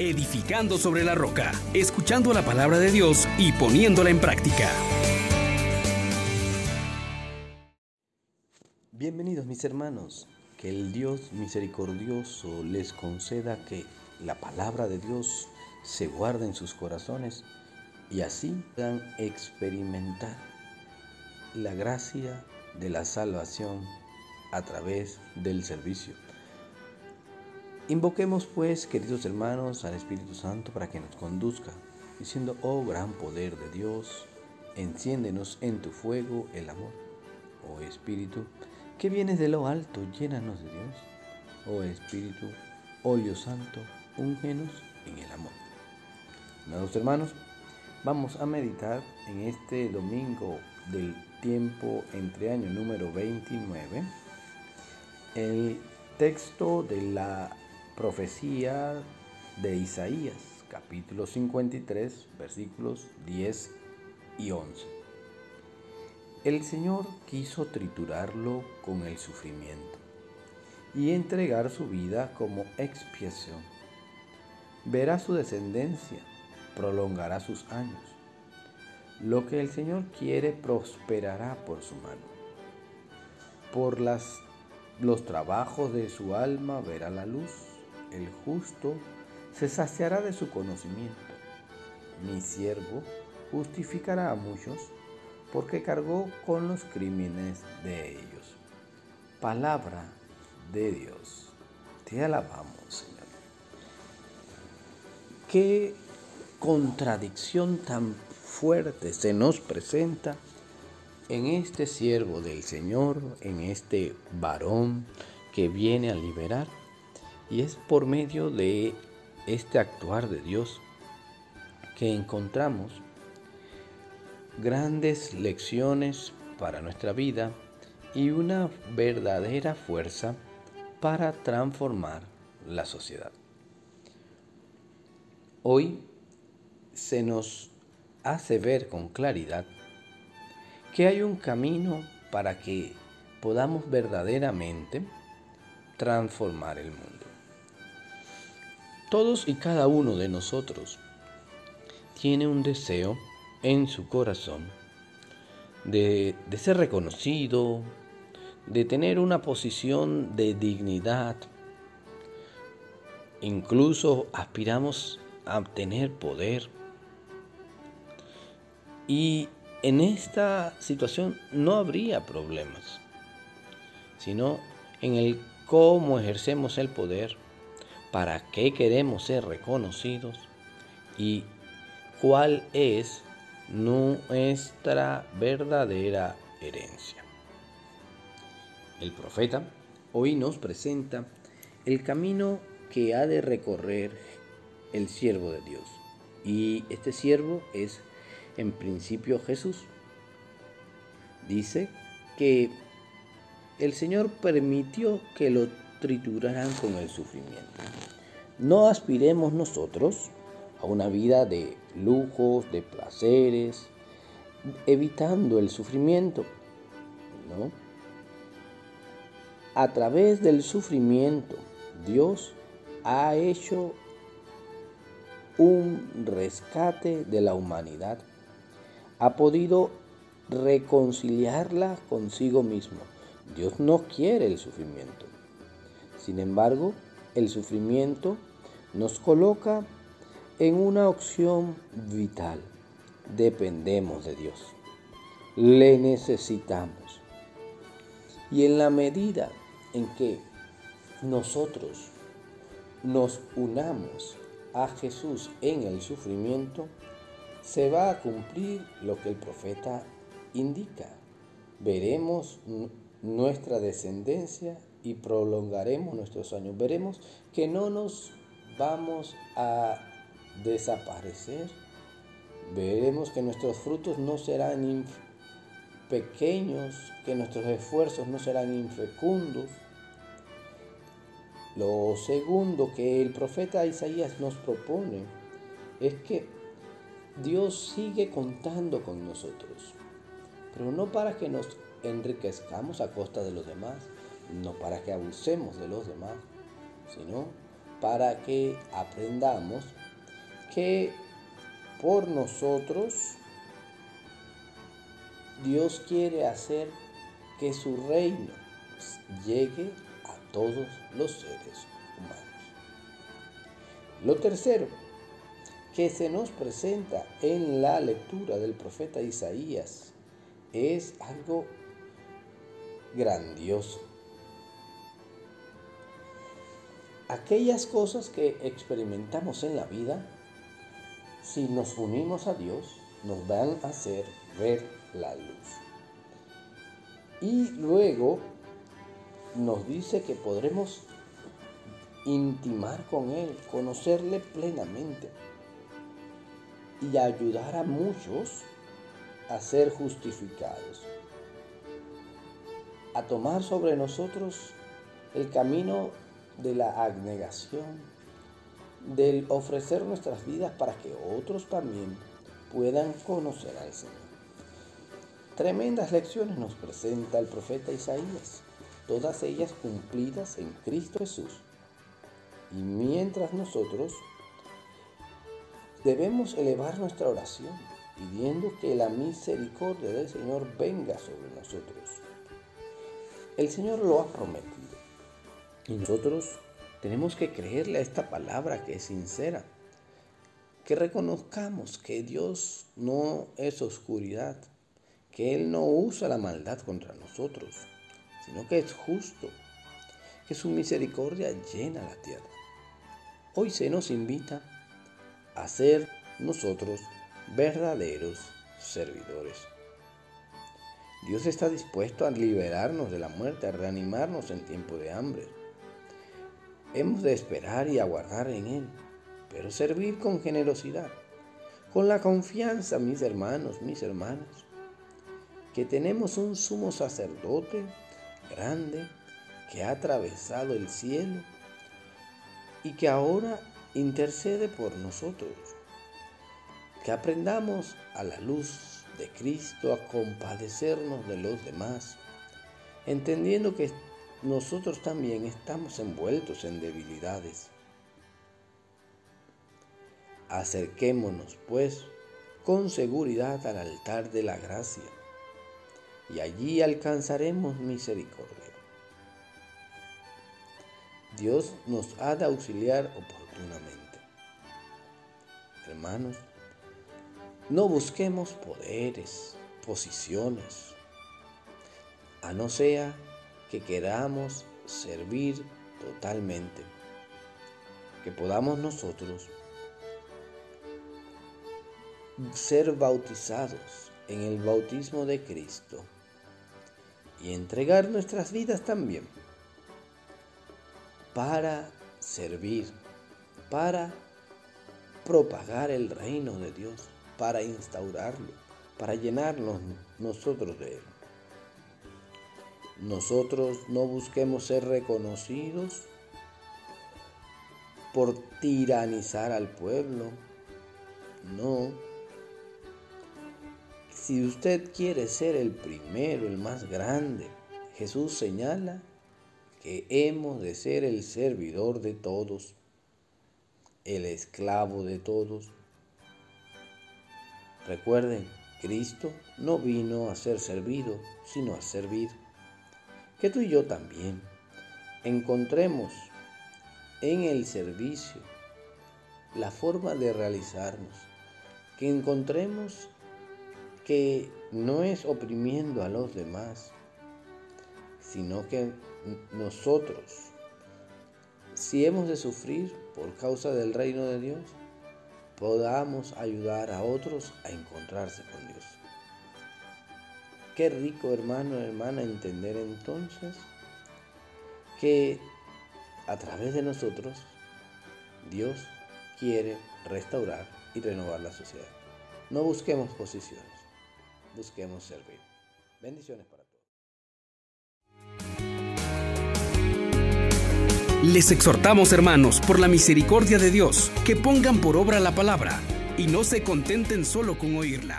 edificando sobre la roca, escuchando la palabra de Dios y poniéndola en práctica. Bienvenidos mis hermanos, que el Dios misericordioso les conceda que la palabra de Dios se guarde en sus corazones y así puedan experimentar la gracia de la salvación a través del servicio. Invoquemos pues, queridos hermanos, al Espíritu Santo para que nos conduzca, diciendo, oh gran poder de Dios, enciéndenos en tu fuego el amor. Oh Espíritu, que vienes de lo alto, llénanos de Dios. Oh Espíritu, óleo santo, úngenos en el amor. Amados hermanos, vamos a meditar en este domingo del tiempo entre año número 29 el texto de la profecía de Isaías, capítulo 53, versículos 10 y 11. El Señor quiso triturarlo con el sufrimiento y entregar su vida como expiación. Verá su descendencia, prolongará sus años. Lo que el Señor quiere prosperará por su mano. Por las los trabajos de su alma verá la luz, el justo se saciará de su conocimiento. Mi siervo justificará a muchos, porque cargó con los crímenes de ellos. Palabra de Dios. Te alabamos, Señor. Qué contradicción tan fuerte se nos presenta en este siervo del Señor, en este varón que viene a liberar, y es por medio de este actuar de Dios que encontramos grandes lecciones para nuestra vida y una verdadera fuerza para transformar la sociedad. Hoy se nos hace ver con claridad que hay un camino para que podamos verdaderamente transformar el mundo. Todos y cada uno de nosotros tiene un deseo en su corazón de, ser reconocido, de tener una posición de dignidad. Incluso aspiramos a obtener poder. Y en esta situación no habría problemas, sino en el cómo ejercemos el poder, para qué queremos ser reconocidos y cuál es nuestra verdadera herencia. El profeta hoy nos presenta el camino que ha de recorrer el siervo de Dios. Y este siervo es en principio Jesús. Dice que el Señor permitió que lo trituraran con el sufrimiento. No aspiremos nosotros a una vida de lujos, de placeres, evitando el sufrimiento. ¿no? A través del sufrimiento, Dios ha hecho un rescate de la humanidad ha podido reconciliarla consigo mismo. Dios no quiere el sufrimiento. Sin embargo, el sufrimiento nos coloca en una opción vital. Dependemos de Dios. Le necesitamos. Y en la medida en que nosotros nos unamos a Jesús en el sufrimiento, se va a cumplir lo que el profeta indica. Veremos nuestra descendencia y prolongaremos nuestros años. Veremos que no nos vamos a desaparecer. Veremos que nuestros frutos no serán pequeños, que nuestros esfuerzos no serán infecundos. Lo segundo que el profeta Isaías nos propone es que Dios sigue contando con nosotros, pero no para que nos enriquezcamos a costa de los demás, no para que abusemos de los demás, sino para que aprendamos que por nosotros Dios quiere hacer que su reino llegue a todos los seres humanos. Lo tercero que se nos presenta en la lectura del profeta Isaías es algo grandioso. Aquellas cosas que experimentamos en la vida, si nos unimos a Dios, nos van a hacer ver la luz. Y luego nos dice que podremos intimar con Él, conocerle plenamente y ayudar a muchos a ser justificados, a tomar sobre nosotros el camino de la abnegación, del ofrecer nuestras vidas para que otros también puedan conocer al Señor. Tremendas lecciones nos presenta el profeta Isaías, todas ellas cumplidas en Cristo Jesús. Y mientras nosotros debemos elevar nuestra oración pidiendo que la misericordia del Señor venga sobre nosotros. El Señor lo ha prometido y nosotros tenemos que creerle a esta palabra que es sincera, que reconozcamos que Dios no es oscuridad, que Él no usa la maldad contra nosotros, sino que es justo, que su misericordia llena la tierra. Hoy se nos invita a ser nosotros verdaderos servidores. Dios está dispuesto a liberarnos de la muerte, a reanimarnos en tiempo de hambre. Hemos de esperar y aguardar en Él, pero servir con generosidad, con la confianza, mis hermanos, mis hermanas, que tenemos un sumo sacerdote grande que ha atravesado el cielo y que ahora intercede por nosotros. Que aprendamos a la luz de Cristo a compadecernos de los demás, entendiendo que nosotros también estamos envueltos en debilidades. Acerquémonos, pues, con seguridad al altar de la gracia, y allí alcanzaremos misericordia. Dios nos ha de auxiliar oportunamente. Hermanos, no busquemos poderes, posiciones, a no sea que queramos servir totalmente, que podamos nosotros ser bautizados en el bautismo de Cristo y entregar nuestras vidas también para servir, para propagar el reino de Dios, para instaurarlo, para llenarnos nosotros de él. Nosotros no busquemos ser reconocidos por tiranizar al pueblo. No. Si usted quiere ser el primero, el más grande, Jesús señala que hemos de ser el servidor de todos, el esclavo de todos. Recuerden, Cristo no vino a ser servido, sino a servir. Que tú y yo también encontremos en el servicio la forma de realizarnos, que encontremos que no es oprimiendo a los demás, sino que nosotros, si hemos de sufrir por causa del reino de Dios, podamos ayudar a otros a encontrarse con Dios. Qué rico hermano, hermana, entender entonces que a través de nosotros Dios quiere restaurar y renovar la sociedad. No busquemos posiciones, busquemos servir. Bendiciones para Les exhortamos, hermanos, por la misericordia de Dios, que pongan por obra la palabra y no se contenten solo con oírla.